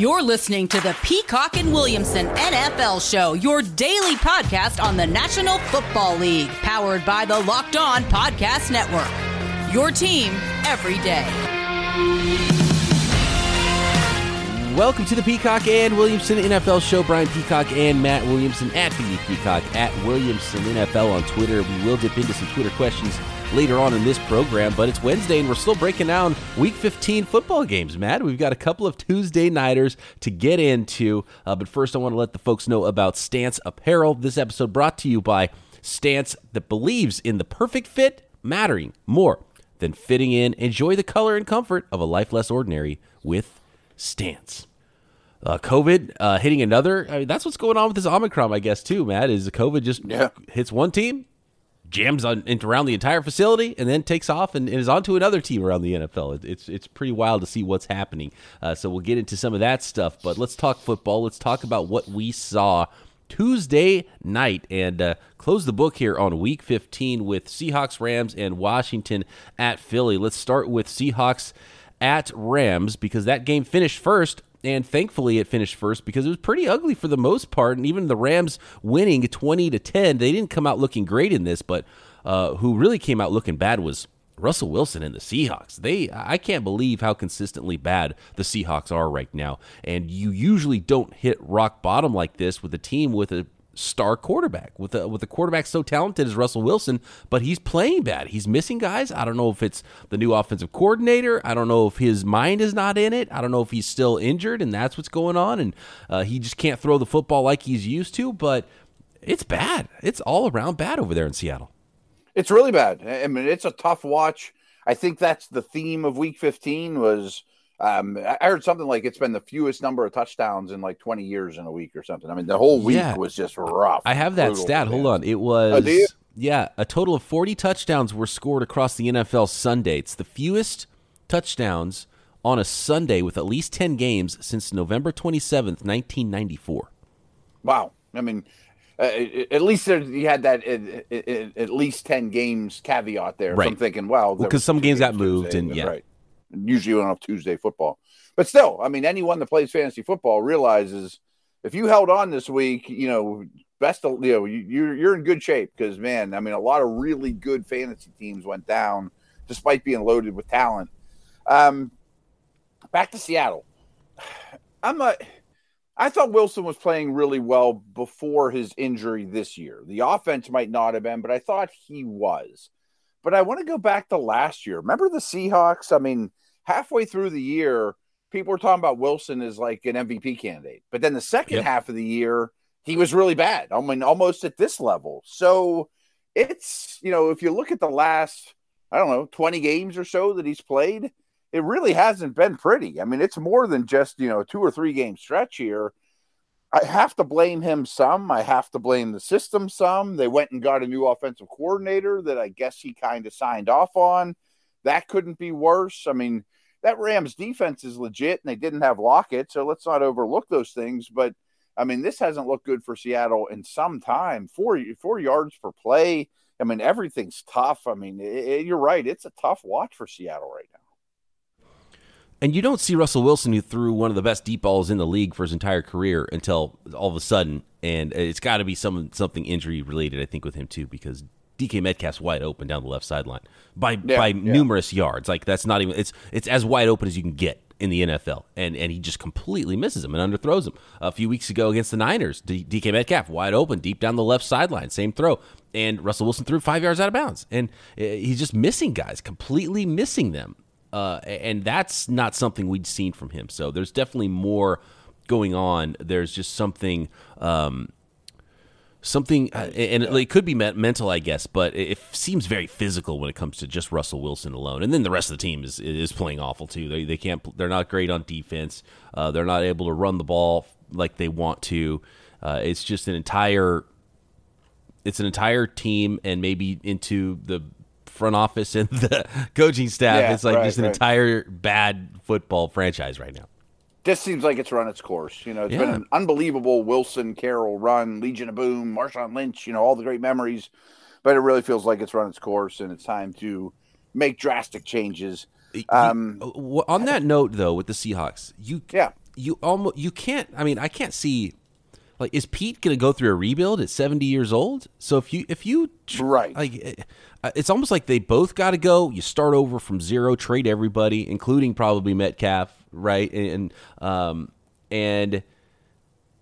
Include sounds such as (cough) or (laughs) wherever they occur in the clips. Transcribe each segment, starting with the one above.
You're listening to the Peacock and Williamson NFL Show, your daily podcast on the National Football League, powered by the Locked On Podcast Network. Your team every day. Welcome to the Peacock and Williamson NFL Show. Brian Peacock and Matt Williamson at BD Peacock at Williamson NFL on Twitter. We will dip into some Twitter questions later on in this program, but it's Wednesday and we're still breaking down Week 15 football games. Matt, we've got a couple of Tuesday nighters to get into, uh, but first I want to let the folks know about Stance Apparel. This episode brought to you by Stance that believes in the perfect fit mattering more than fitting in. Enjoy the color and comfort of a life less ordinary with Stance. Uh, COVID uh, hitting another. I mean, that's what's going on with this Omicron, I guess, too, Matt. Is COVID just Yeah. hits one team, jams on, into around the entire facility, and then takes off and, and is on to another team around the NFL. It, it's it's pretty wild to see what's happening. Uh, so we'll get into some of that stuff, but let's talk football. Let's talk about what we saw Tuesday night and uh, close the book here on Week 15 with Seahawks, Rams, and Washington at Philly. Let's start with Seahawks at Rams because that game finished first. And thankfully, it finished first because it was pretty ugly for the most part. And even the Rams winning 20 to 10, they didn't come out looking great in this. But uh, who really came out looking bad was Russell Wilson and the Seahawks. They I can't believe how consistently bad the Seahawks are right now. And you usually don't hit rock bottom like this with a team with a star quarterback with a with a quarterback so talented as Russell Wilson, but he's playing bad. He's missing guys. I don't know if it's the new offensive coordinator. I don't know if his mind is not in it. I don't know if he's still injured and that's what's going on, and uh, he just can't throw the football like he's used to. But it's bad. It's all around bad over there in Seattle. It's really bad. I mean, it's a tough watch. I think that's the theme of Week 15 was. Um, I heard something like it's been the fewest number of touchdowns in like 20 years in a week or something. I mean, the whole week Yeah. was just rough. I have that stat. Hold on. It was you? yeah, a total of 40 touchdowns were scored across the NFL Sunday. It's the fewest touchdowns on a Sunday with at least 10 games since November 27th, 1994. Wow. I mean, uh, at least there, you had that at, at, least 10 games caveat there. So Right. I'm thinking, well, because was some two games got moved and- yeah. Right. Usually don't Tuesday football. But still, I mean, anyone that plays fantasy football realizes if you held on this week, you know, best of, you know, you, you're, you're in good shape because, man, I mean, a lot of really good fantasy teams went down despite being loaded with talent. Um, back to Seattle. I'm not. I thought Wilson was playing really well before his injury this year. The offense might not have been, but I thought he was. But I want to go back to last year. Remember the Seahawks? I mean, halfway through the year, people were talking about Wilson as like an MVP candidate. But then the second Yep. half of the year, he was really bad. I mean, almost at this level. So it's, you know, if you look at the last, I don't know, 20 games or so that he's played, it really hasn't been pretty. I mean, it's more than just, you know, a two or three game stretch here. I have to blame him some. I have to blame the system some. They went and got a new offensive coordinator that I guess he kind of signed off on. That couldn't be worse. I mean, that Rams defense is legit and they didn't have Lockett, so let's not overlook those things. But I mean, this hasn't looked good for Seattle in some time. Four four yards per play. I mean, everything's tough. I mean, it, it- you're right. It's a tough watch for Seattle right now. And you don't see Russell Wilson, who threw one of the best deep balls in the league for his entire career, until all of a sudden, and it's got to be some something injury related, I think, with him too, because DK Metcalf's wide open down the left sideline by Yeah, by yeah. numerous yards. Like that's not even it's it's as wide open as you can get in the NFL, and and he just completely misses him and underthrows him. A few weeks ago against the Niners, D- DK Metcalf wide open deep down the left sideline, same throw, and Russell Wilson threw five yards out of bounds, and uh, he's just missing guys, completely missing them. Uh, and that's not something we'd seen from him. So there's definitely more going on. There's just something, um, something, uh, and it, it could be me- mental, I guess, but it, it seems very physical when it comes to just Russell Wilson alone. And then the rest of the team is is playing awful too. They they can't. They're not great on defense. Uh, they're not able to run the ball like they want to. Uh, it's just an entire it's an entire team and maybe into the front office and (laughs) the coaching staff. Yeah, it's like right, just an right. entire bad football franchise right now. Just seems like it's run its course. You know, it's been an unbelievable Wilson, Carroll run, Legion of Boom, Marshawn Lynch. You know, all the great memories. But it really feels like it's run its course, and it's time to make drastic changes. Um, You- on that note, though, with the Seahawks, you Yeah. you almost you can't. I mean, I can't see. Like, is Pete going to go through a rebuild at seventy years old? So if you if you right, like, uh, it's almost like they both got to go. You start over from zero, trade everybody, including probably Metcalf, right? And um and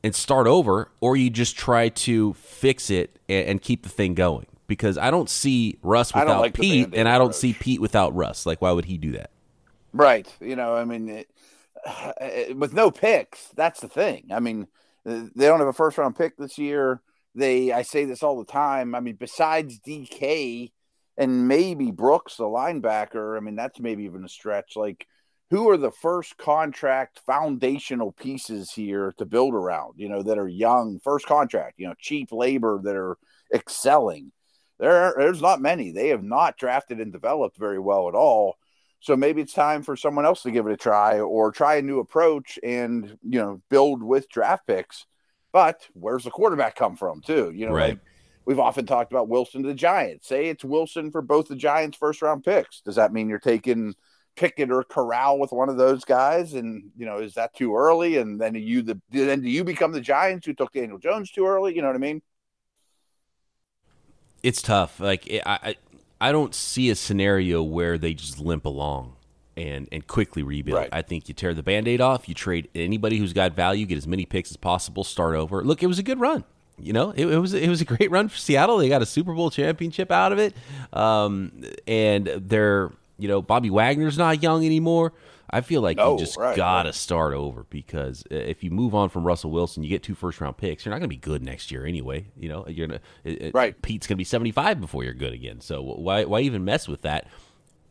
and start over, or you just try to fix it and, and keep the thing going. Because I don't see Russ without like Pete, and I don't see Pete without Russ. Like, why would he do that? Right. You know, I mean, it, (sighs) with no picks, that's the thing. I mean, they don't have a first round pick this year. They, I say this all the time. I mean, besides DK and maybe Brooks, the linebacker, I mean, that's maybe even a stretch. Like, who are the first contract foundational pieces here to build around, you know, that are young, first contract, you know, cheap labor that are excelling? There, there's not many. They have not drafted and developed very well at all. So maybe it's time for someone else to give it a try or try a new approach and, you know, build with draft picks. But where's the quarterback come from, too? You know, right. like we've often talked about Wilson to the Giants. Say it's Wilson for both the Giants' first round picks. Does that mean you're taking Pickett or Corral with one of those guys? And, you know, is that too early? And then you the then do you become the Giants who took Daniel Jones too early? You know what I mean? It's tough. Like I, I don't see a scenario where they just limp along and and quickly rebuild. Right. I think you tear the band-aid off, you trade anybody who's got value, get as many picks as possible, start over. Look, it was a good run. You know, it, it was it was a great run for Seattle. They got a Super Bowl championship out of it, um, and they're you know Bobby Wagner's not young anymore. I feel like no, you just right, gotta right. start over because if you move on from Russell Wilson, you get two first round picks. You're not gonna be good next year anyway. You know, you're gonna it, right. Pete's gonna be 75 before you're good again. So why why even mess with that?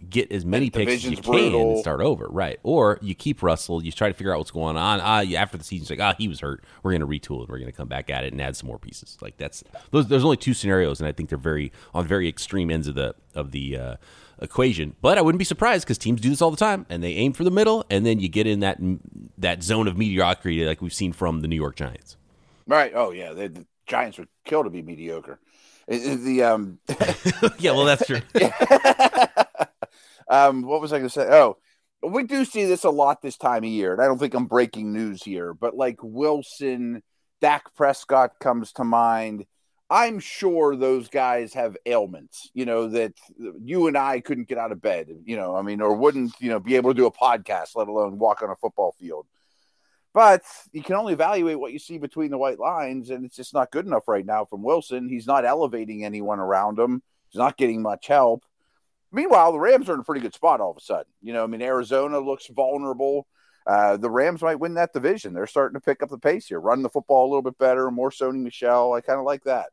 Get as many picks as you can and start over, right? Or you keep Russell. You try to figure out what's going on. Ah, after the season's like, ah, he was hurt. We're gonna retool and we're gonna come back at it and add some more pieces. Like that's those. There's only two scenarios, and I think they're very on very extreme ends of the of the. Uh, equation. But I wouldn't be surprised because teams do this all the time, and they aim for the middle, and then you get in that that zone of mediocrity like we've seen from the New York Giants. Right. Oh yeah, the, the Giants would kill to be mediocre. The um, (laughs) yeah, well that's true. (laughs) (laughs) um, what was I going to say? Oh, we do see this a lot this time of year, and I don't think I'm breaking news here, but like Wilson, Dak Prescott comes to mind I'm sure those guys have ailments, you know, that you and I couldn't get out of bed, you know, I mean, or wouldn't, you know, be able to do a podcast, let alone walk on a football field. But you can only evaluate what you see between the white lines, and it's just not good enough right now from Wilson. He's not elevating anyone around him, he's not getting much help. Meanwhile, the Rams are in a pretty good spot all of a sudden. You know, I mean, Arizona looks vulnerable. Uh, the Rams might win that division. They're starting to pick up the pace here, run the football a little bit better, more Sony Michel. I kind of like that.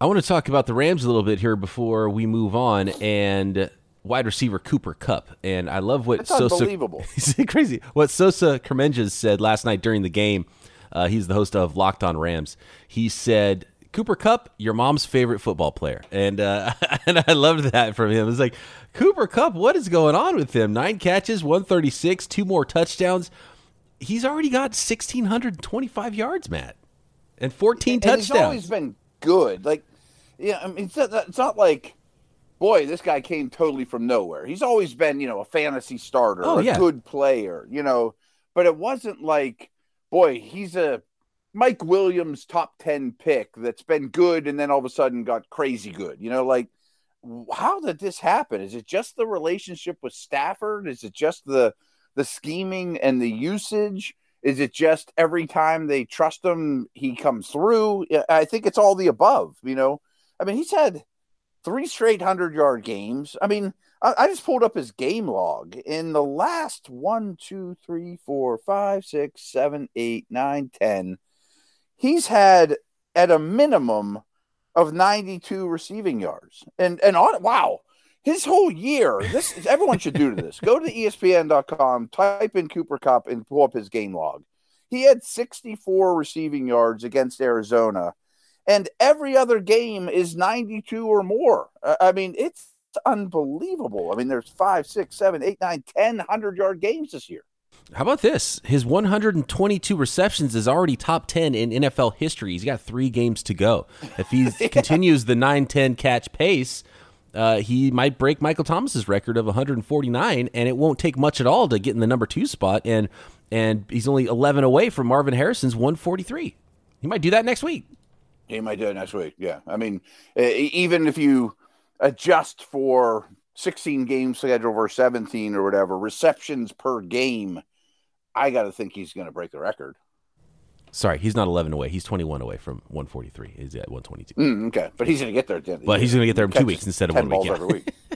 I want to talk about the Rams a little bit here before we move on and wide receiver Cooper Kupp. And I love what That's Sosa unbelievable. (laughs) crazy. What Sosa Kremenjas said last night during the game. Uh, he's the host of Locked On Rams. He said, Cooper Kupp, your mom's favorite football player. And uh, (laughs) and I loved that from him. It's like, Cooper Kupp, what is going on with him? Nine catches, 136, two more touchdowns. He's already got 1,625 yards, Matt, and 14 and touchdowns. He's always been good. Like, yeah, I mean, it's not, it's not like, boy, this guy came totally from nowhere. He's always been, you know, a fantasy starter, oh, a yeah. good player, you know, but it wasn't like, boy, he's a Mike Williams top 10 pick that's been good and then all of a sudden got crazy good, you know, like, how did this happen? Is it just the relationship with Stafford? Is it just the the scheming and the usage? Is it just every time they trust him, he comes through? I think it's all the above. You know, I mean, he's had three straight hundred yard games. I mean, I, I, just pulled up his game log in the last one, two, three, four, five, six, seven, eight, nine, ten. He's had at a minimum of 92 receiving yards. And and on wow, his whole year, this everyone should do to this. Go to the ESPN.com, type in Cooper Kupp, and pull up his game log. He had 64 receiving yards against Arizona, and every other game is 92 or more. I mean, it's unbelievable. I mean, there's five, six, seven, eight, nine, ten hundred yard games this year. How about this? His 122 receptions is already top 10 in NFL history. He's got three games to go. If he (laughs) yeah. continues the 9 10 catch pace, uh, he might break Michael Thomas's record of 149, and it won't take much at all to get in the number two spot. And and he's only 11 away from Marvin Harrison's 143. He might do that next week. He might do it next week. Yeah, I mean, even if you adjust for 16 game schedule versus 17 or whatever receptions per game, I got to think he's going to break the record. Sorry, he's not 11 away. He's 21 away from 143. He's at 122. Mm, okay, but he's going to get there. At but he's going to get there in two weeks instead of one week. Every week. (laughs) (laughs)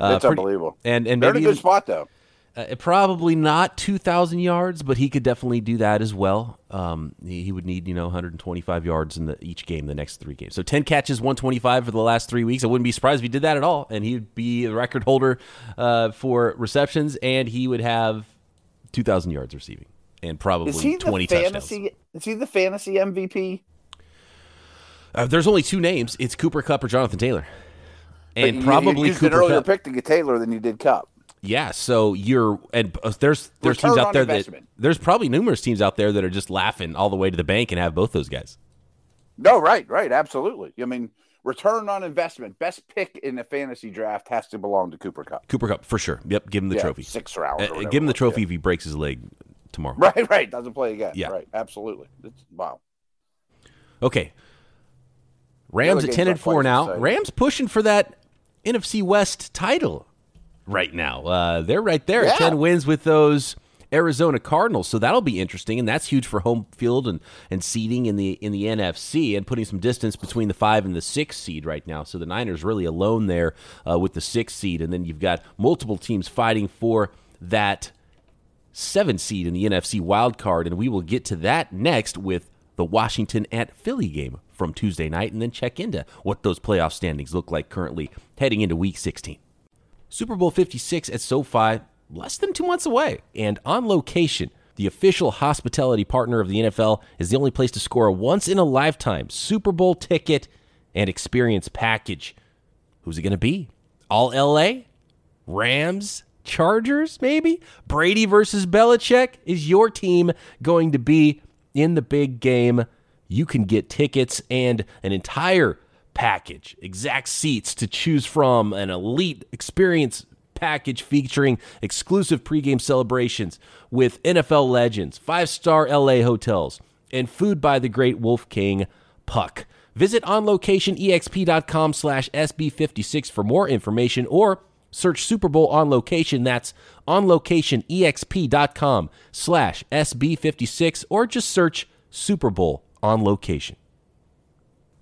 uh, it's pretty, unbelievable. And and they're maybe in a good spot though. Uh, probably not 2,000 yards, but he could definitely do that as well. Um, he, he, would need, you know, 125 yards in the, each game, the next three games. So 10 catches, 125 for the last three weeks. I wouldn't be surprised if he did that at all. And he'd be the record holder uh, for receptions, and he would have 2,000 yards receiving and probably is he 20 the fantasy, touchdowns. Is he the fantasy MVP? Uh, there's only two names. It's Cooper Kupp or Jonathan Taylor. And probably you Cooper an earlier Kupp. pick to get Taylor than you did Kupp. Yeah, so you're and uh, there's there's Return teams out there investment. that there's probably numerous teams out there that are just laughing all the way to the bank and have both those guys. No, right, right, absolutely. I mean, return on investment, best pick in the fantasy draft has to belong to Cooper Kupp. Cooper Kupp for sure. Yep, give him the yeah, trophy. Six round. Uh, give him the trophy yeah. if he breaks his leg tomorrow. Right, (laughs) right. Doesn't play again. Yeah, right. Absolutely. It's, wow. Okay. Rams at ten and four now. Rams pushing for that NFC West title right now. Uh, they're right there yeah. at 10 wins with those Arizona Cardinals. So that'll be interesting, and that's huge for home field and, and seeding in the in the NFC and putting some distance between the five and the six seed right now. So the Niners really alone there uh, with the six seed, and then you've got multiple teams fighting for that seven seed in the NFC wild card, and we will get to that next with the Washington at Philly game from Tuesday night, and then check into what those playoff standings look like currently heading into Week 16. Super Bowl 56 at SoFi, less than two months away. And on location, the official hospitality partner of the NFL is the only place to score a once in a lifetime Super Bowl ticket and experience package. Who's it going to be? All LA? Rams? Chargers, maybe? Brady versus Belichick? Is your team going to be in the big game? You can get tickets and an entire package, exact seats to choose from, an elite experience package featuring exclusive pregame celebrations with NFL legends, five star LA hotels, and food by the great Wolfgang Puck. Visit onlocationexp.com slash SB56 for more information or search Super Bowl on location. That's onlocationexp.com slash SB56 or just search Super Bowl on location.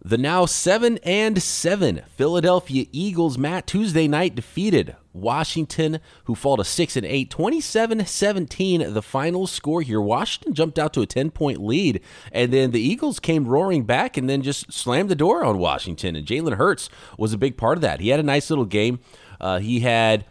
The now 7 and 7 Philadelphia Eagles Matt Tuesday night defeated Washington who fall to 6 and 8 27-17 the final score here. Washington jumped out to a 10-point lead and then the Eagles came roaring back and then just slammed the door on Washington and Jalen Hurts was a big part of that. He had a nice little game. Uh, he had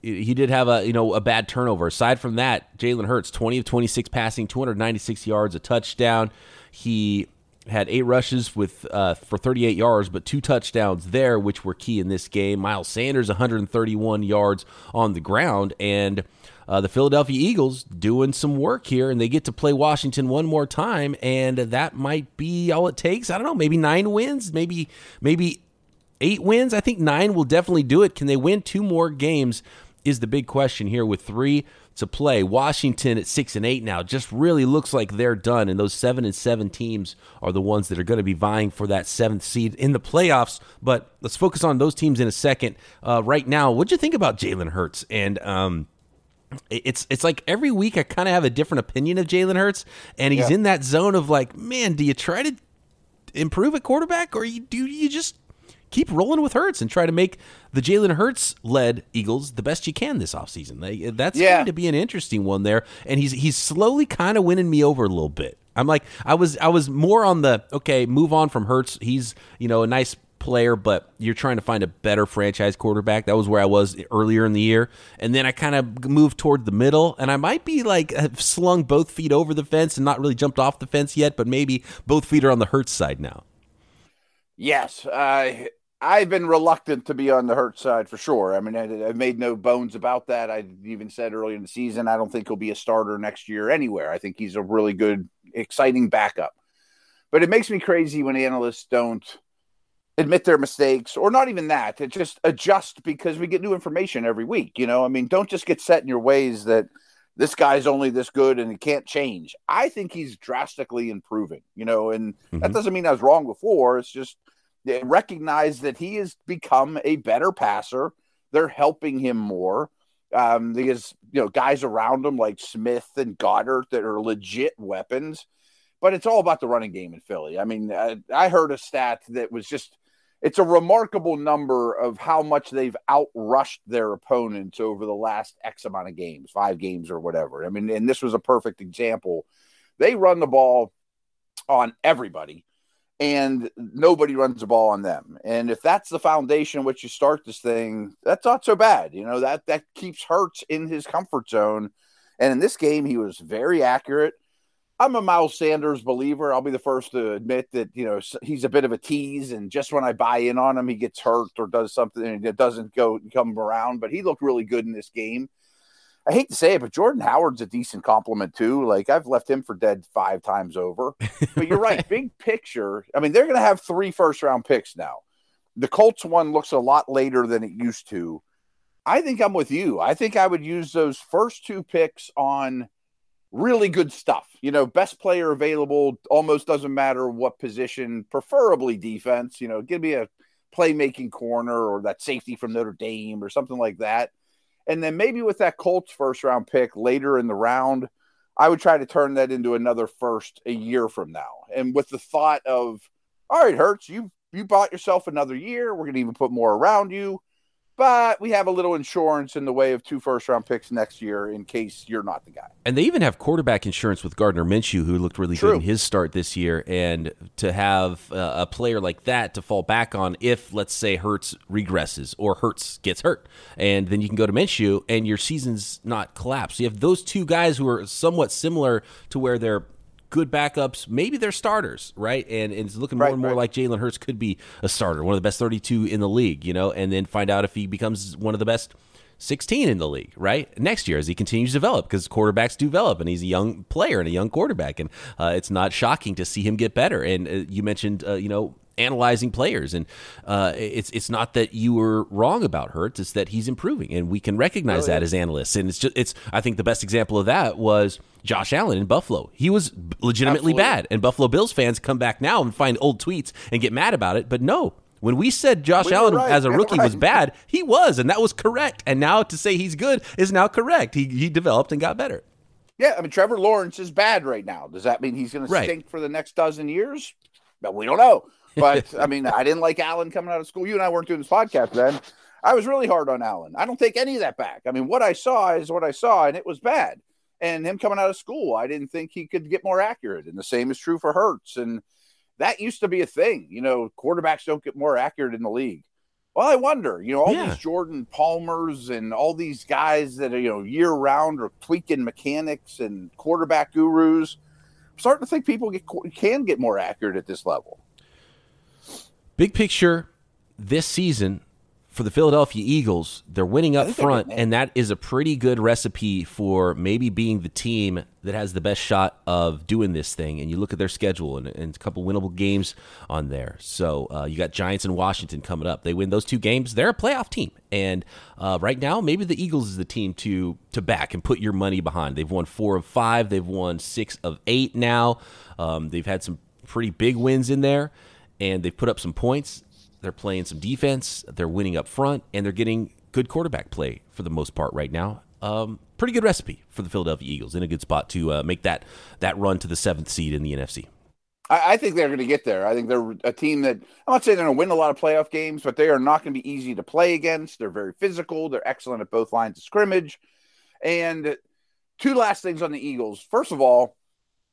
he did have a you know a bad turnover. Aside from that, Jalen Hurts 20 of 26 passing, 296 yards, a touchdown. He had eight rushes with uh, for 38 yards, but two touchdowns there, which were key in this game. Miles Sanders 131 yards on the ground, and uh, the Philadelphia Eagles doing some work here, and they get to play Washington one more time, and that might be all it takes. I don't know, maybe nine wins, maybe maybe eight wins. I think nine will definitely do it. Can they win two more games? Is the big question here with three to play. Washington at six and eight now just really looks like they're done, and those seven and seven teams are the ones that are going to be vying for that seventh seed in the playoffs. But let's focus on those teams in a second. Uh, right now, what'd you think about Jalen Hurts? And um, it's it's like every week I kind of have a different opinion of Jalen Hurts, and he's yeah. in that zone of like, man, do you try to improve at quarterback, or you do you just keep rolling with Hurts and try to make the Jalen Hurts led Eagles the best you can this offseason. That's yeah. going to be an interesting one there. And he's he's slowly kind of winning me over a little bit. I'm like I was I was more on the okay, move on from Hurts. He's, you know, a nice player, but you're trying to find a better franchise quarterback. That was where I was earlier in the year. And then I kind of moved toward the middle, and I might be like have slung both feet over the fence and not really jumped off the fence yet, but maybe both feet are on the Hurts side now. Yes, uh, I've been reluctant to be on the hurt side for sure. I mean, I, have made no bones about that. I even said early in the season, I don't think he'll be a starter next year anywhere. I think he's a really good, exciting backup. But it makes me crazy when analysts don't admit their mistakes or not even that to just adjust because we get new information every week you know i mean don't just get set in your ways that this guy's only this good and he can't change i think he's drastically improving you know and mm-hmm. that doesn't mean i was wrong before it's just recognize that he has become a better passer they're helping him more um, because you know guys around him like smith and Goedert that are legit weapons but it's all about the running game in Philly. I mean, I, I, heard a stat that was just it's a remarkable number of how much they've outrushed their opponents over the last X amount of games, five games or whatever. I mean, and this was a perfect example. They run the ball on everybody, and nobody runs the ball on them. And if that's the foundation which you start this thing, that's not so bad. You know, that that keeps Hurts in his comfort zone. And in this game, he was very accurate. I'm a Miles Sanders believer. I'll be the first to admit that you know he's a bit of a tease, and just when I buy in on him, he gets hurt or does something and it doesn't go and come around. But he looked really good in this game. I hate to say it, but Jordan Howard's a decent compliment too. Like I've left him for dead five times over. But you're right, (laughs) big picture. I mean, they're going to have three first round picks now. The Colts one looks a lot later than it used to. I think I'm with you. I think I would use those first two picks on really good stuff. You know, best player available, almost doesn't matter what position, preferably defense. You know, give me a playmaking corner or that safety from Notre Dame or something like that. And then maybe with that Colts first round pick later in the round, I would try to turn that into another first a year from now. And with the thought of, all right, Hurts, you you bought yourself another year. We're gonna even put more around you but we have a little insurance in the way of two first round picks next year in case you're not the guy. And they even have quarterback insurance with Gardner Minshew, who looked really True. good in his start this year. And to have uh, a player like that to fall back on if, let's say, Hurts regresses or Hurts gets hurt, and then you can go to Minshew and your season's not collapsed. You have those two guys who are somewhat similar to where they're good backups. Maybe they're starters, right? And, and it's looking more right, and more right. like Jalen Hurts could be a starter, one of the best 32 in the league, you know, and then find out if he becomes one of the best 16 in the league, right? Next year as he continues to develop because quarterbacks develop and he's a young player and a young quarterback. And uh, it's not shocking to see him get better. And uh, you mentioned, uh, you know, analyzing players. And uh, it's it's not that you were wrong about Hurts; it's that he's improving, and we can recognize oh, yeah. that as analysts. And it's just it's I think the best example of that was Josh Allen in Buffalo. He was legitimately Absolutely. bad, and Buffalo Bills fans come back now and find old tweets and get mad about it. But no, when we said Josh we Allen right. as a rookie right. was bad, he was, and that was correct. And now to say he's good is now correct. He he developed and got better. Yeah, I mean Trevor Lawrence is bad right now. Does that mean he's going right. to stink for the next dozen years? But we don't know. But (laughs) I mean, I didn't like Allen coming out of school. You and I weren't doing this podcast then. I was really hard on Allen. I don't take any of that back. I mean, what I saw is what I saw, and it was bad. And him coming out of school, I didn't think he could get more accurate. And the same is true for Hurts. And that used to be a thing. You know, quarterbacks don't get more accurate in the league. Well, I wonder, you know, all yeah. these Jordan Palmers and all these guys that are, you know, year round are tweaking mechanics and quarterback gurus. I'm starting to think people get, can get more accurate at this level. Big picture this season for the Philadelphia Eagles, they're winning up front, and that is a pretty good recipe for maybe being the team that has the best shot of doing this thing. And you look at their schedule, and, and a couple winnable games on there. So uh, you got Giants and Washington coming up. They win those two games, they're a playoff team. And uh, right now, maybe the Eagles is the team to to back and put your money behind. They've won four of five. They've won six of eight now. Um, they've had some pretty big wins in there and they've put up some points. They're playing some defense. They're winning up front, and they're getting good quarterback play for the most part right now. Um, pretty good recipe for the Philadelphia Eagles in a good spot to uh, make that that run to the seventh seed in the NFC. I, I think they're going to get there. I think they're a team that I'm not saying they're going to win a lot of playoff games, but they are not going to be easy to play against. They're very physical. They're excellent at both lines of scrimmage. And two last things on the Eagles. First of all,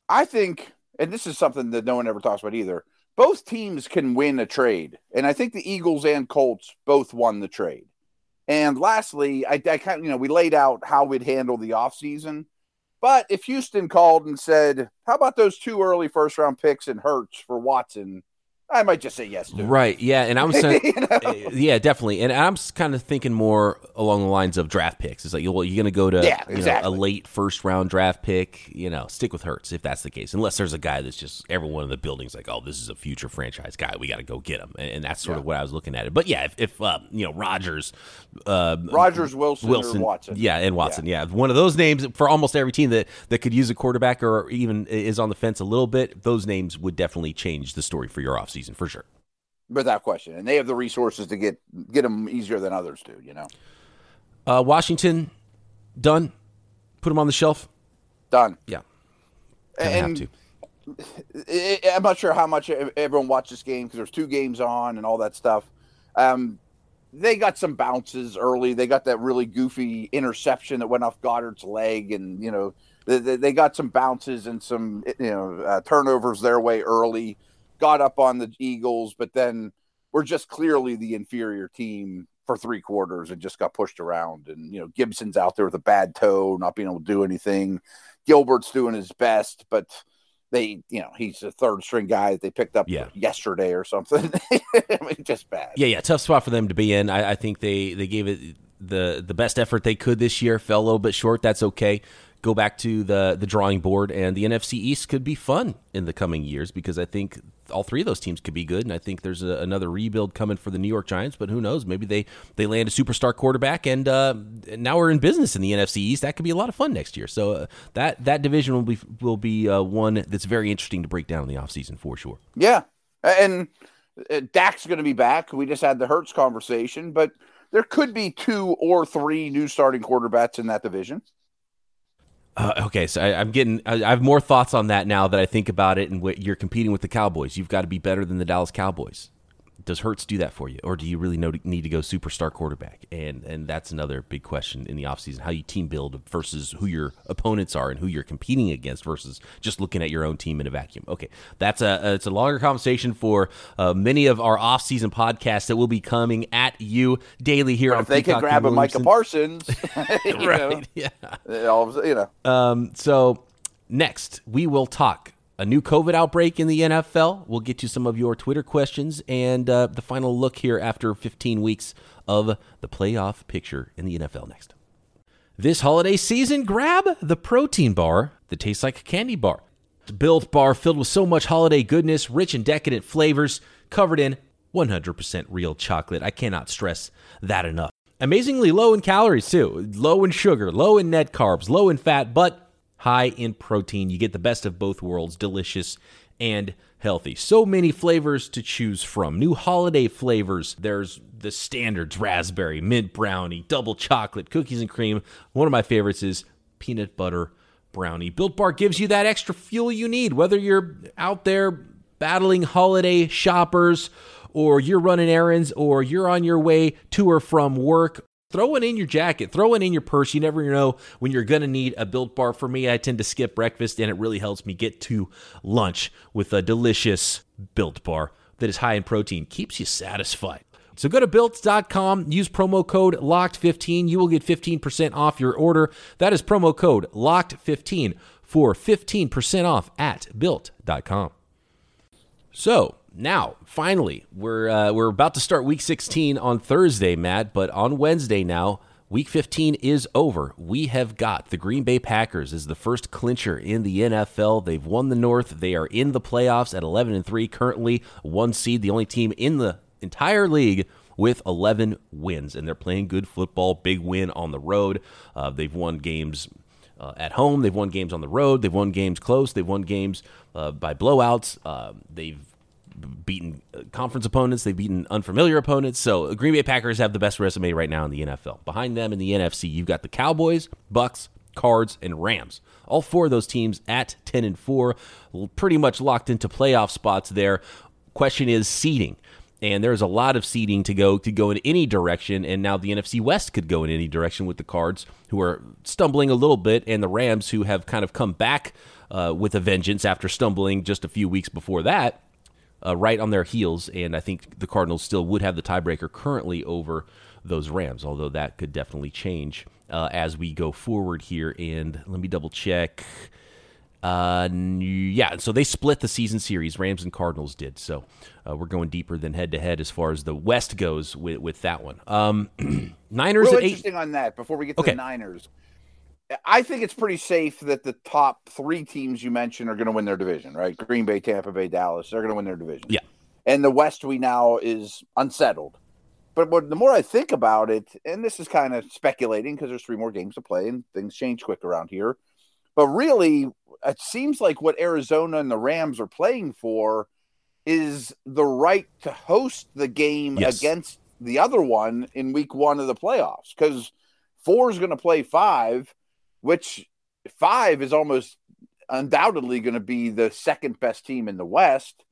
I think, and this is something that no one ever talks about either both teams can win a trade. And I think the Eagles and Colts both won the trade. And lastly, I, I kind of, you know, we laid out how we'd handle the offseason. But if Houston called and said, how about those two early first round picks and Hurts for Watson? I might just say yes to. it. Right. Yeah. And I'm (laughs) saying, You know? uh, yeah, definitely. And I'm kind of thinking more along the lines of draft picks. It's like, well, you're going to go to Yeah, you know, a late first round draft pick. You know, stick with Hurts if that's the case. Unless there's a guy that's just everyone in the building's like, oh, this is a future franchise guy. We got to go get him. And, and that's sort of what I was looking at it. But yeah, if, if uh, you know Rodgers, uh, Rodgers, Wilson, Wilson, or Watson. yeah, and Watson, yeah. one of those names for almost every team that that could use a quarterback or even is on the fence a little bit. Those names would definitely change the story for your offseason for sure. without question. And they have the resources to get get them easier than others do. You know, Uh, Washington, done. Put them on the shelf. done. Yeah, Kinda have to. I'm not sure how much everyone watched this game because there's two games on and all that stuff. Um, they got some bounces early. They got that really goofy interception that went off Goedert's leg, and you know they, they they got some bounces and some you know uh, turnovers their way early. Got up on the Eagles, but then we're just clearly the inferior team for three quarters and just got pushed around. And you know Gibson's out there with a bad toe, not being able to do anything. Gilbert's doing his best, but they, you know, he's a third string guy that they picked up Yeah. yesterday or something. (laughs) I mean, just bad. Yeah, yeah, tough spot for them to be in. I, I think they they gave it the the best effort they could this year. Fell a little bit short. That's okay. Go back to the the drawing board, and the NFC East could be fun in the coming years because I think all three of those teams could be good, and I think there's a, another rebuild coming for the New York Giants. But who knows? Maybe they they land a superstar quarterback, and uh, now we're in business in the NFC East. That could be a lot of fun next year. So uh, that that division will be will be uh, one that's very interesting to break down in the offseason for sure. Yeah. And uh, Dak's going to be back. We just had the Hurts conversation, but there could be two or three new starting quarterbacks in that division. Uh, okay, so I, I'm getting. I, I have more thoughts on that now that I think about it. And what you're competing with the Cowboys, you've got to be better than the Dallas Cowboys. Does Hurts do that for you, or do you really know, need to go superstar quarterback? And and that's another big question in the offseason, how you team build versus who your opponents are and who you're competing against versus just looking at your own team in a vacuum. Okay, that's a it's a longer conversation for uh, many of our offseason podcasts that will be coming at you daily here But on. if they can grab a Micah Parsons, (laughs) (laughs) you know, right? Yeah. all you know, Um, so next we will talk a new COVID outbreak in the NFL. We'll get to some of your Twitter questions and uh, the final look here after 15 weeks of the playoff picture in the NFL next. This holiday season, grab the protein bar that tastes like a candy bar. It's a Built bar filled with so much holiday goodness, rich and decadent flavors, covered in 100% real chocolate. I cannot stress that enough. Amazingly low in calories, too. Low in sugar, low in net carbs, low in fat, but high in protein. You get the best of both worlds, delicious and healthy. So many flavors to choose from. New holiday flavors. There's the standards raspberry, mint brownie, double chocolate, cookies and cream. One of my favorites is peanut butter brownie. Built Bar gives you that extra fuel you need, whether you're out there battling holiday shoppers or you're running errands or you're on your way to or from work Throw it in your jacket, throw it in your purse. You never know when you're going to need a built bar. For me, I tend to skip breakfast, and it really helps me get to lunch with a delicious built bar that is high in protein, keeps you satisfied. So go to built.com, use promo code LOCKED15. You will get 15% off your order. That is promo code LOCKED15 for 15% off at built.com. So now, finally, we're uh, we're about to start Week 16 on Thursday, Matt. But on Wednesday now, Week 15 is over. We have got the Green Bay Packers as the first clincher in the NFL. They've won the North. They are in the playoffs at 11 and three, currently one seed, the only team in the entire league with 11 wins, and they're playing good football. Big win on the road. Uh, they've won games uh, at home. They've won games on the road. They've won games close. They've won games uh, by blowouts. Uh, they've beaten conference opponents. They've beaten unfamiliar opponents. So Green Bay Packers have the best resume right now in the NFL. Behind them in the NFC, you've got the Cowboys, Bucks, Cards, and Rams. All four of those teams at 10 and 4, pretty much locked into playoff spots there. Question is seeding and there's a lot of seeding to go to go in any direction and now the NFC West could go in any direction with the Cards who are stumbling a little bit and the Rams who have kind of come back uh, with a vengeance after stumbling just a few weeks before that uh, right on their heels and I think the Cardinals still would have the tiebreaker currently over those Rams although that could definitely change uh, as we go forward here and let me double check Uh, yeah, so they split the season series. Rams and Cardinals did. So uh, we're going deeper than head to head as far as the West goes with, with that one. Um, (clears throat) Niners Real at eight. interesting on that before we get to Okay. the Niners. I think it's pretty safe that the top three teams you mentioned are going to win their division, right? Green Bay, Tampa Bay, Dallas. They're going to win their division. Yeah. And the West we now is unsettled. But what, the more I think about it, and this is kind of speculating because there's three more games to play and things change quick around here. But really, it seems like what Arizona and the Rams are playing for is the right to host the game Yes. against the other one in week one of the playoffs because four is going to play five, which five is almost undoubtedly going to be the second best team in the West.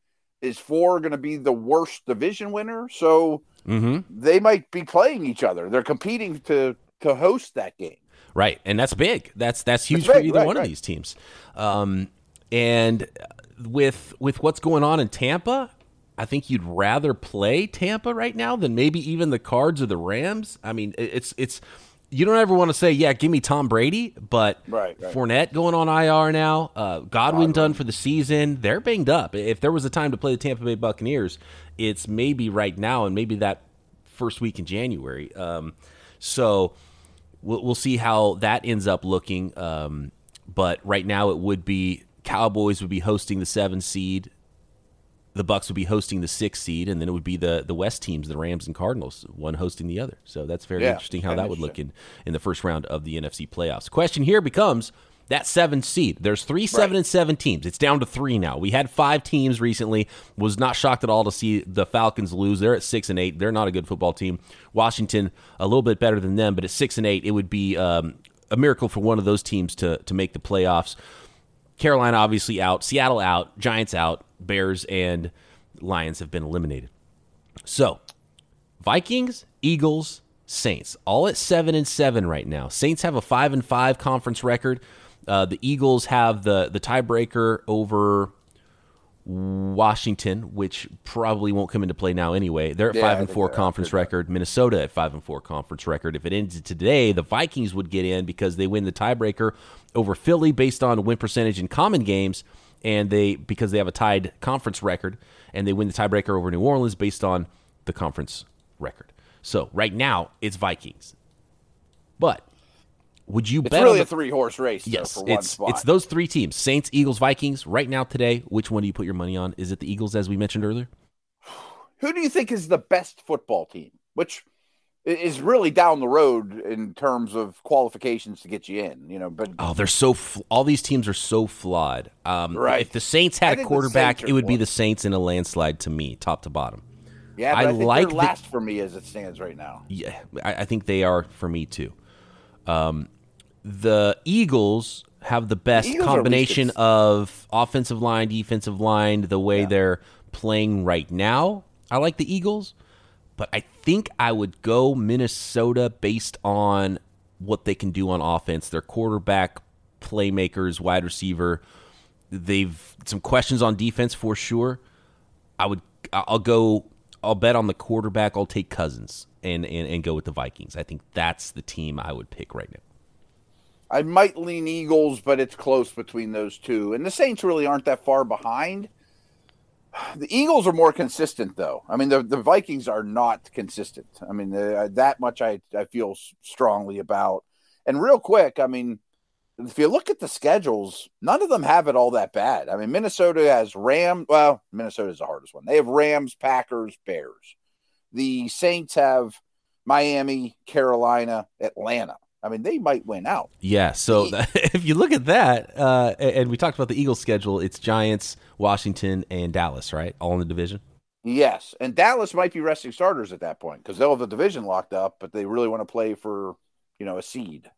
Is four going to be the worst division winner? So Mm-hmm. they might be playing each other. They're competing to to host that game. Right, and that's big. That's that's huge That's for either right, one of these teams. Um, and with with what's going on in Tampa, I think you'd rather play Tampa right now than maybe even the Cards or the Rams. I mean, it's it's you don't ever want to say, yeah, give me Tom Brady, but Right, right. Fournette going on IR now, uh, Godwin done for the season. They're banged up. If there was a time to play the Tampa Bay Buccaneers, it's maybe right now, and maybe that first week in January. Um, so we'll, we'll see how that ends up looking. Um, but right now, it would be Cowboys would be hosting the seven seed. The Bucks would be hosting the six seed, and then it would be the the West teams, the Rams and Cardinals, one hosting the other. So that's very Yeah, interesting how that would look in in the first round of the NFC playoffs. Question here becomes that seven seed. There's three, seven, Right. and seven teams. It's down to three now. We had five teams recently. Was not shocked at all to see the Falcons lose. They're at six and eight. They're not a good football team. Washington a little bit better than them, but at six and eight, it would be um, a miracle for one of those teams to to make the playoffs. Carolina obviously out, Seattle out, Giants out, Bears and Lions have been eliminated. So, Vikings, Eagles, Saints, all at seven and seven right now. Saints have a five and five conference record. Uh, the Eagles have the the tiebreaker over Washington, which probably won't come into play now anyway. They're at Yeah, five and four conference record. Minnesota at five and four conference record. If it ended today, the Vikings would get in because they win the tiebreaker over Philly based on win percentage in common games, and they because they have a tied conference record, and they win the tiebreaker over New Orleans based on the conference record. So right now it's Vikings, but would you It's bet really on a three horse race though, Yes, one it's it's those three teams: Saints, Eagles, Vikings. Right now, today, which one do you put your money on? Is it the Eagles, as we mentioned earlier? (sighs) Who do you think is the best football team? Which is really down the road in terms of qualifications to get you in, you know, but Oh, they're so fl- all these teams are so flawed. Um, Right. If the Saints had a quarterback, it would be the Saints in a landslide to me, top to bottom. yeah, I I, like the- last for me as it stands right now. Yeah, I, I think they are for me too. Um, the Eagles have the best are combination of offensive line, defensive line, the way they're playing right now. I like the Eagles, but I think I would go Minnesota based on what they can do on offense. Their quarterback, playmakers, wide receiver. They've some questions on defense for sure. I would I'll go I'll bet on the quarterback. I'll take Cousins and, and, and go with the Vikings. I think that's the team I would pick right now. I might lean Eagles, but it's close between those two. And the Saints really aren't that far behind. The Eagles are more consistent, though. I mean, the, the Vikings are not consistent. I mean, the, uh, that much I, I feel strongly about. And real quick, I mean, if you look at the schedules, none of them have it all that bad. I mean, Minnesota has Rams. Well, Minnesota's the hardest one. They have Rams, Packers, Bears. The Saints have Miami, Carolina, Atlanta. I mean, they might win out. Yeah, so (laughs) if you look at that, uh, and we talked about the Eagles schedule, it's Giants, Washington, and Dallas, right? All in the division. Yes, and Dallas might be resting starters at that point because they'll have the division locked up, but they really want to play for you know a seed.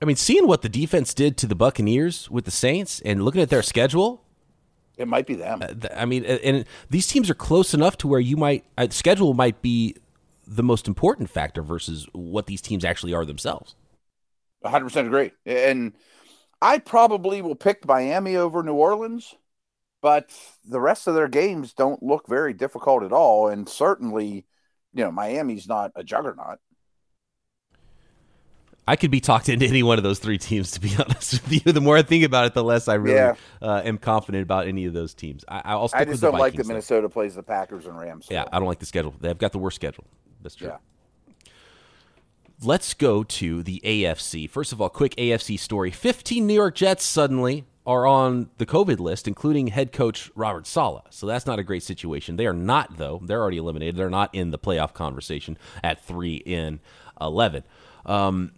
I mean, seeing what the defense did to the Buccaneers with the Saints and looking at their schedule, It might be them. I mean, and- and these teams are close enough to where you might uh, schedule might be the most important factor versus what these teams actually are themselves. 100 percent agree. And I probably will pick Miami over New Orleans, but the rest of their games don't look very difficult at all. And certainly, you know, Miami's not a juggernaut. I could be talked into any one of those three teams. To be (laughs) honest with you, the more I think about it, the less I really Yeah. uh, am confident about any of those teams. I, I'll stick I with just the don't like that Vikings, though. Minnesota plays the Packers and Rams. Yeah, I don't like the schedule. They've got the worst schedule. That's true. Yeah. Let's go to the AFC. First of all, quick AFC story. 15 New York Jets suddenly are on the COVID list, including head coach Robert Saleh. So that's not a great situation. They are not, though. They're already eliminated. They're not in the playoff conversation at 3 in 11. Um,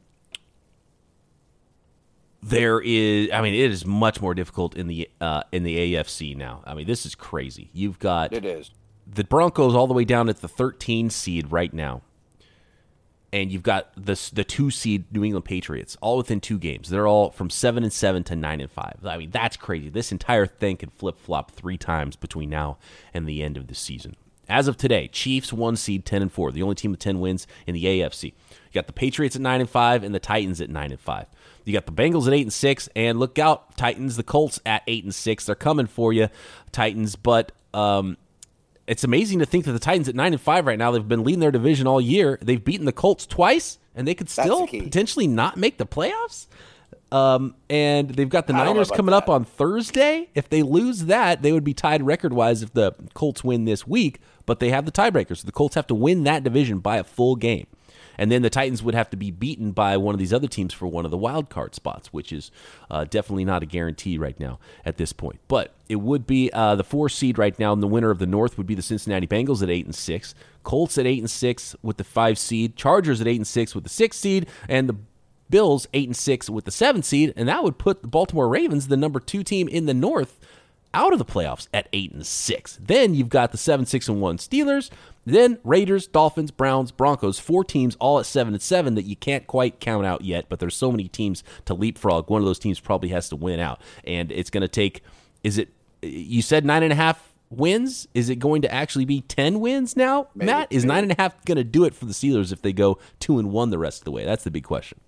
there is I mean it is much more difficult in the uh, in the AFC now. I mean this is crazy. You've got It is. the Broncos all the way down at the 13 seed right now. And you've got this the two seed New England Patriots all within two games. They're all from seven and seven to nine and five. I mean that's crazy. This entire thing could flip flop three times between now and the end of the season. As of today, Chiefs one seed ten and four, the only team with ten wins in the AFC. You got the Patriots at nine and five and the Titans at nine and five. You got the Bengals at eight and six, and look out, Titans, the Colts at eight and six. They're coming for you, Titans. But um, it's amazing to think that the Titans at nine and five right now. They've been leading their division all year. They've beaten the Colts twice, and they could still the potentially not make the playoffs. Um, and they've got the I don't know Niners coming up on Thursday. If they lose that, they would be tied record wise if the Colts win this week. But they have the tiebreaker, so the Colts have to win that division by a full game. And then the Titans would have to be beaten by one of these other teams for one of the wild card spots, which is uh, definitely not a guarantee right now at this point. But it would be uh, the four seed right now, and the winner of the North would be the Cincinnati Bengals at eight and six, Colts at eight and six with the five seed, Chargers at eight and six with the six seed, and the Bills eight and six with the seven seed, and that would put the Baltimore Ravens, the number two team in the North, out of the playoffs at eight and six. Then you've got the seven, six, and one Steelers. Then Raiders, Dolphins, Browns, Broncos, four teams all at seven and seven that you can't quite count out yet. But there's so many teams to leapfrog. One of those teams probably has to win out, and it's going to take. Is it? You said nine and a half wins. Is it going to actually be ten wins now? Maybe. Matt is nine and a half going to do it for the Steelers if they go two and one the rest of the way? That's the big question.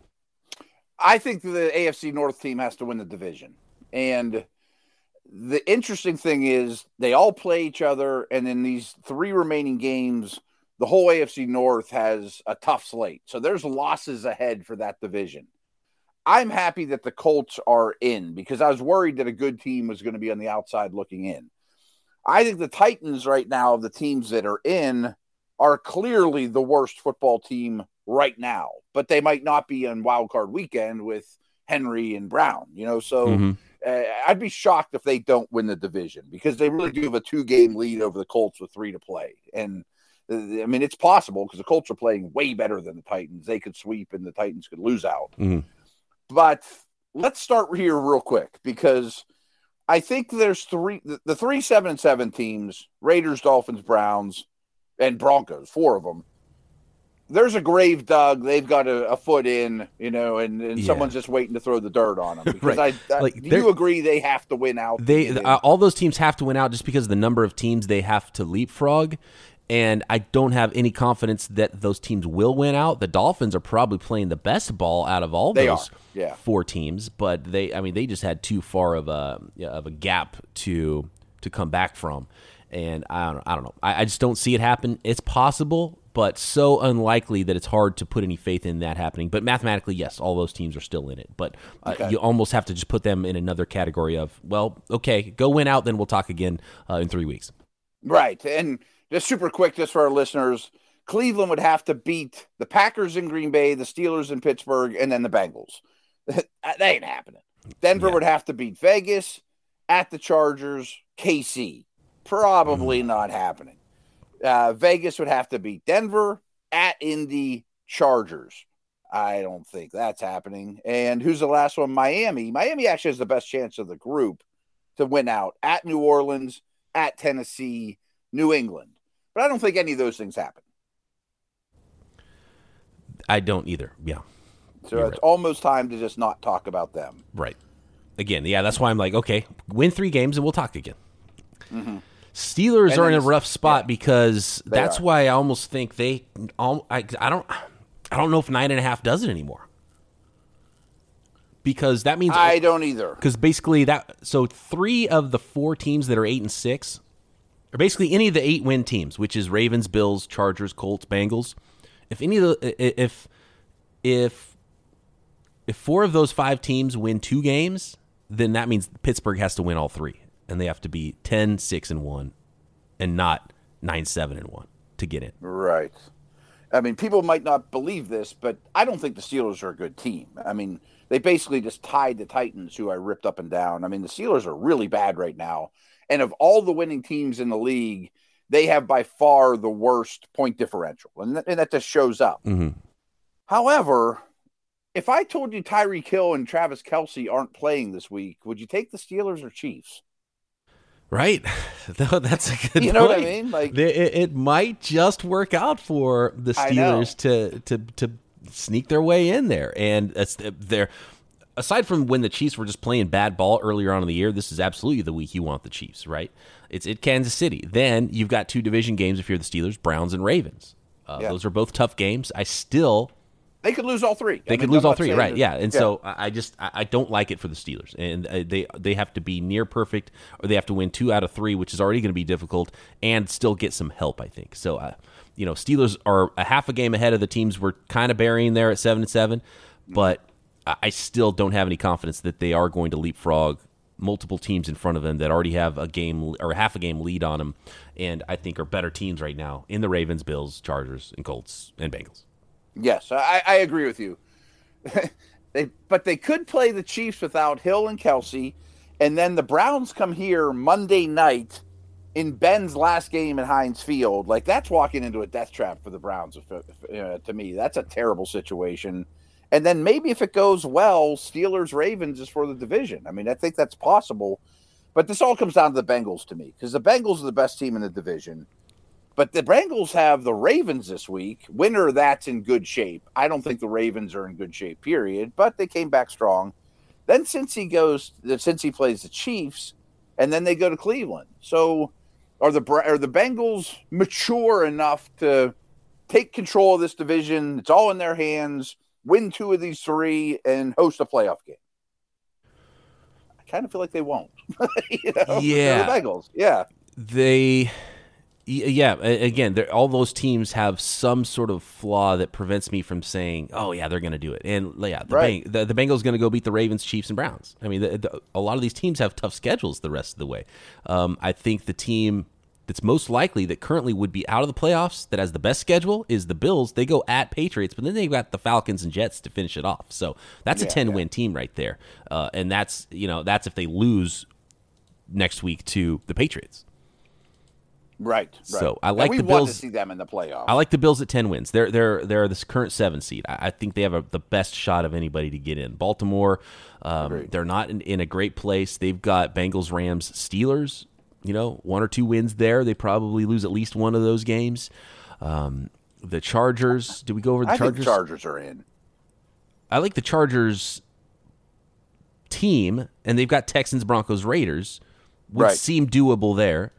I think the AFC North team has to win the division. And the interesting thing is they all play each other, and in these three remaining games, the whole AFC North has a tough slate. So there's losses ahead for that division. I'm happy that the Colts are in because I was worried that a good team was going to be on the outside looking in. I think the Titans right now, of the teams that are in, are clearly the worst football team right now, but they might not be on wild card weekend with Henry and Brown, you know. So Mhm. uh, I'd be shocked if they don't win the division because they really do have a two game lead over the Colts with three to play. And uh, I mean, it's possible because the Colts are playing way better than the Titans. They could sweep and the Titans could lose out. Mhm. But let's start here real quick because I think there's three the, the three seven and seven teams Raiders, Dolphins, Browns, and Broncos, four of them. There's a grave dug. They've got a, a foot in, you know, and, and Yeah. someone's just waiting to throw the dirt on them. (laughs) Because Right. I, I Like, do you agree they have to win out? They to get in? uh, all those teams have to win out just because of the number of teams they have to leapfrog. And I don't have any confidence that those teams will win out. The Dolphins are probably playing the best ball out of all They those yeah. four teams, but they I mean they just had too far of a of a gap to to come back from. And I don't I don't know. I, I just don't see it happen. It's possible, but so unlikely that it's hard to put any faith in that happening. But mathematically, yes, all those teams are still in it. But uh, Okay. you almost have to just put them in another category of well, okay, go win out, then we'll talk again uh, in three weeks. Right. And just super quick, just for our listeners, Cleveland would have to beat the Packers in Green Bay, the Steelers in Pittsburgh, and then the Bengals. (laughs) that ain't happening. Denver Yeah. would have to beat Vegas at the Chargers, KC. Probably not happening. Uh, Vegas would have to beat Denver at Indy Chargers. I don't think that's happening. And who's the last one? Miami. Miami actually has the best chance of the group to win out at New Orleans, at Tennessee, New England. But I don't think any of those things happen. I don't either. Yeah. So You're it's right. almost time to just not talk about them. Right. Again, yeah, that's why I'm like, okay, win three games and we'll talk again. Steelers And are in a rough spot yeah. because that's are. why I almost think they. I, I don't. I don't know if nine and a half does it anymore. Because that means I don't either. because basically that so three of the four teams that are eight and six are basically any of the eight win teams, which is Ravens, Bills, Chargers, Colts, Bengals. If any of the if if if four of those five teams win two games, then that means Pittsburgh has to win all three, and they have to be 10, 6, and one, and not nine, seven, and one to get in. Right. I mean, people might not believe this, but I don't think the Steelers are a good team. I mean, they basically just tied the Titans, who I ripped up and down. I mean, the Steelers are really bad right now. And of all the winning teams in the league, they have by far the worst point differential. And, th- and that just shows up. Mm-hmm. However, if I told you Tyreek Hill and Travis Kelce aren't playing this week, would you take the Steelers or Chiefs? Right. (laughs) That's a good You know point. what I mean? Like- it, it might just work out for the Steelers to to to sneak their way in there, and that's they're. Aside from when the Chiefs were just playing bad ball earlier on in the year, this is absolutely the week you want the Chiefs, right? It's at Kansas City. Then you've got two division games if you're the Steelers, Browns and Ravens. Uh, Yeah. Those are both tough games. I still They could lose all three. they I could mean, lose all three, right? Yeah, and so I just I don't like it for the Steelers, and uh, they they have to be near perfect, or they have to win two out of three, which is already going to be difficult, and still get some help. I think so. Uh, you know, Steelers are a half a game ahead of the teams we're kind of burying there at seven and seven, but I I still don't have any confidence that they are going to leapfrog multiple teams in front of them that already have a game or half a game lead on them, and I think are better teams right now in the Ravens, Bills, Chargers, and Colts and Bengals. Yes, I, I agree with you. (laughs) they, but they could play the Chiefs without Hill and Kelce, and then the Browns come here Monday night in Ben's last game at Heinz Field. Like that's walking into a death trap for the Browns. If, if, uh, to me, that's a terrible situation. And then maybe if it goes well, Steelers Ravens is for the division. I mean, I think that's possible. But this all comes down to the Bengals to me because the Bengals are the best team in the division. But the Bengals have the Ravens this week. Winner, that's in good shape. I don't think the Ravens are in good shape, period. But they came back strong. Then Cincy goes, Cincy plays the Chiefs, and then they go to Cleveland. So are the are the Bengals mature enough to take control of this division? It's all in their hands. Win two of these three and host a playoff game. I kind of feel like they won't. (laughs) you know? They're Yeah. the Bengals. Yeah. they yeah again all those teams have some sort of flaw that prevents me from saying oh yeah they're going to do it. And yeah the, Right. Bang, the, the bengals going to go beat the ravens chiefs and browns. I mean the, the, a lot of these teams have tough schedules the rest of the way. Um, i think the team that's most likely that currently would be out of the playoffs that has the best schedule is the bills. They go at patriots but then they've got the falcons and jets to finish it off. So that's a 10 win team right there. Uh, and that's you know that's if they lose next week to the patriots Right. right. So, I like we the want Bills- to see them in the playoffs. I like the Bills at ten wins. They're they're they're this current seven seed. I, I think they have a, the best shot of anybody to get in. Baltimore, um, they're not in, in a great place. They've got Bengals, Rams, Steelers. You know, one or two wins there. They probably lose at least one of those games. Um, the Chargers. Did we go over the I Chargers? think Chargers are in. I like the Chargers team, and they've got Texans, Broncos, Raiders. Would Right. seem doable there.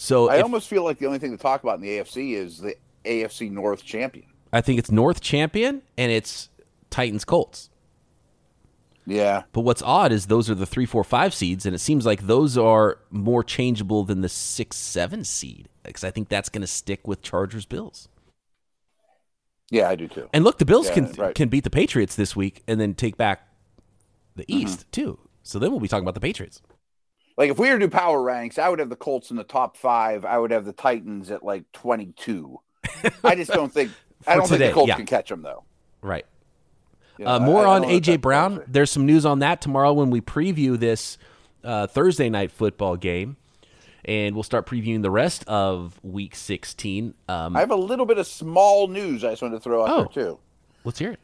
So I if- almost feel like the only thing to talk about in the AFC is the AFC North champion. I think it's North champion and it's Titans Colts. Yeah. But what's odd is those are the three, four, five seeds, and it seems like those are more changeable than the six, seven seed. Because I think that's going to stick with Chargers Bills. Yeah, I do too. And look, the Bills Yeah, can right. Mm-hmm. can beat the Patriots this week and then take back the East too. So then we'll be talking about the Patriots. Like if we were to do power ranks, I would have the Colts in the top five. I would have the Titans at like twenty two. I just don't think (laughs) I don't today, think the Colts yeah. can catch them though. Right. You know, Uh, more I on know if AJ Brown. There's some news on that tomorrow when we preview this uh, Thursday night football game, and we'll start previewing the rest of Week 16. Um, I have a little bit of small news I just wanted to throw out Oh. there too. let's hear it.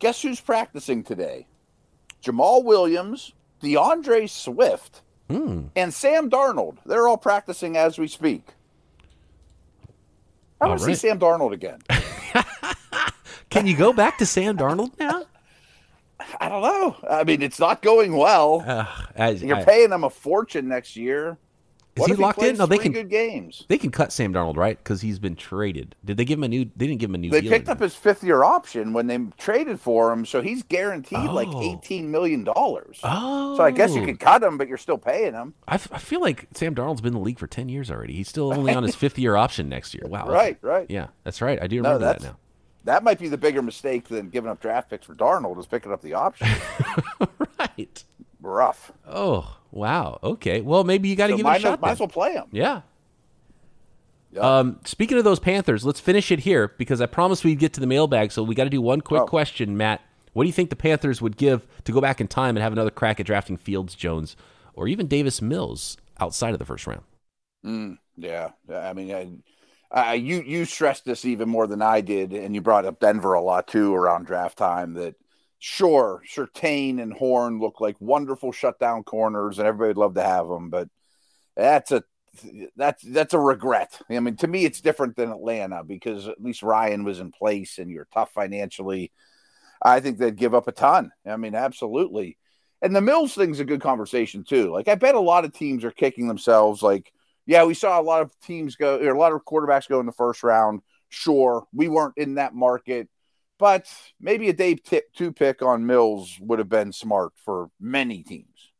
Guess who's practicing today? Jamaal Williams, D'Andre Swift, Hmm. and Sam Darnold. They're all practicing as we speak. I want to see Sam Darnold again. (laughs) Can you go back to Sam Darnold now? I don't know. I mean, it's not going well. Uh, as- You're I- paying him a fortune next year. Is he locked in? No, they can- good games. they can cut Sam Darnold, right? Because he's been traded. Did they give him a new? They didn't give him a new. They picked up his fifth year option when they traded for him, so he's guaranteed like Oh. eighteen million dollars. Oh, So I guess you could oh. cut him, but you're still paying him. I, f- I feel like Sam Darnold's been in the league for ten years already. He's still only on his (laughs) fifth year option next year. Wow. Right, right. Yeah, that's right. I do No, remember that now. that might be the bigger mistake than giving up draft picks for Darnold is picking up the option. (laughs) right. Rough. Oh wow. Okay. Well, maybe you got to So give it a shot. might then. as well play him. Yeah. Yeah. Um, speaking of those Panthers, let's finish it here because I promised we'd get to the mailbag. So we got to do one quick Oh. question, Matt. What do you think the Panthers would give to go back in time and have another crack at drafting Fields, Jones, or even Davis Mills outside of the first round? Mm, yeah, I mean, I, I, you you stressed this even more than I did, and you brought up Denver a lot too around draft time. That sure, Surtain and Horn look like wonderful shutdown corners, and everybody would love to have them, but that's a that's that's a regret. I mean, to me, it's different than Atlanta because at least Ryan was in place, and you're tough financially. I think they'd give up a ton. I mean, absolutely. And the Mills thing's a good conversation too. Like I bet a lot of teams are kicking themselves. Like, yeah, we saw a lot of teams go, or a lot of quarterbacks go in the first round. Sure, we weren't in that market, but maybe a day tip two pick on Mills would have been smart for many teams.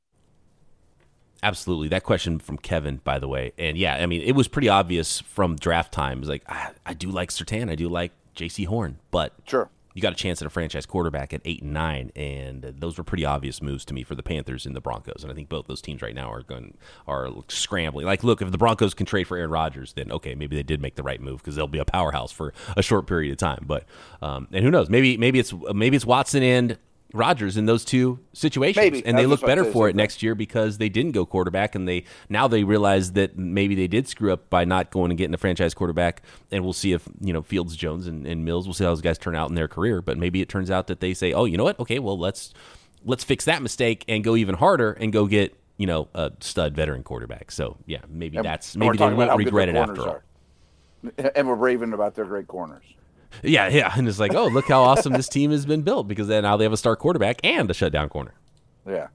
Absolutely. That question from Kevin, by the way. And yeah, I mean, it was pretty obvious from draft time. It was like, I, I do like Surtain. I do like Jaycee Horn, but Sure. You got a chance at a franchise quarterback at eight and nine, and those were pretty obvious moves to me for the Panthers and the Broncos. And I think both those teams right now are going are scrambling. Like, look, if the Broncos can trade for Aaron Rodgers, then okay, maybe they did make the right move because they'll be a powerhouse for a short period of time. But um, and who knows? Maybe maybe it's maybe it's Watson and Rodgers in those two situations, Maybe. and they look better for it next year because they didn't go quarterback, and they now they realize that maybe they did screw up by not going and getting a franchise quarterback. And we'll see if you know Fields, Jones, and, and Mills. We'll see how those guys turn out in their career. But maybe it turns out that they say, oh, you know what? Okay, well let's let's fix that mistake and go even harder and go get you know a stud veteran quarterback. So yeah, maybe And- that's maybe they won't regret it after all. And we're raving about their great corners. Yeah, yeah, and it's like, oh, look how awesome this team has been built because then now they have a star quarterback and a shutdown corner. Yeah.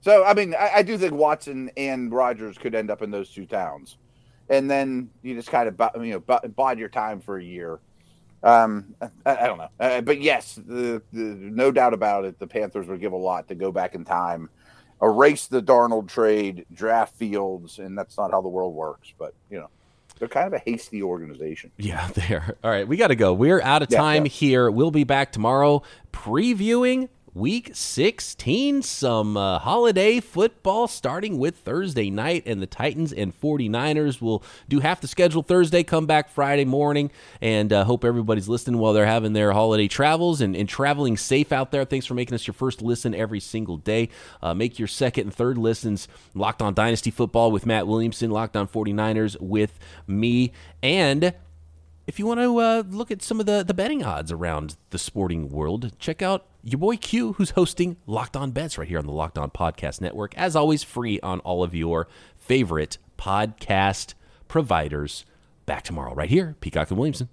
So I mean, I, I do think Watson and Rodgers could end up in those two towns, and then you just kind of you know bide your time for a year. Um, I, I don't know, uh, but yes, the, the no doubt about it, the Panthers would give a lot to go back in time, erase the Darnold trade, draft Fields, and that's not how the world works. But you know, they're kind of a hasty organization. Yeah, (laughs) there. All right, we got to go. We're out of Yeah, time yeah. here. We'll be back tomorrow previewing week 16. Some uh, holiday football starting with Thursday night, and the Titans and 49ers will do half the schedule Thursday, come back Friday morning, and uh, hope everybody's listening while they're having their holiday travels and, and traveling safe out there. Thanks for making us your first listen every single day. Uh, make your second and third listens Locked on Dynasty Football with Matt Williamson, Locked on 49ers with me, and if you want to uh, look at some of the, the betting odds around the sporting world, check out your boy Q, who's hosting Locked On Bets right here on the Locked On Podcast Network. As always, free on all of your favorite podcast providers. Back tomorrow, right here, Peacock and Williamson.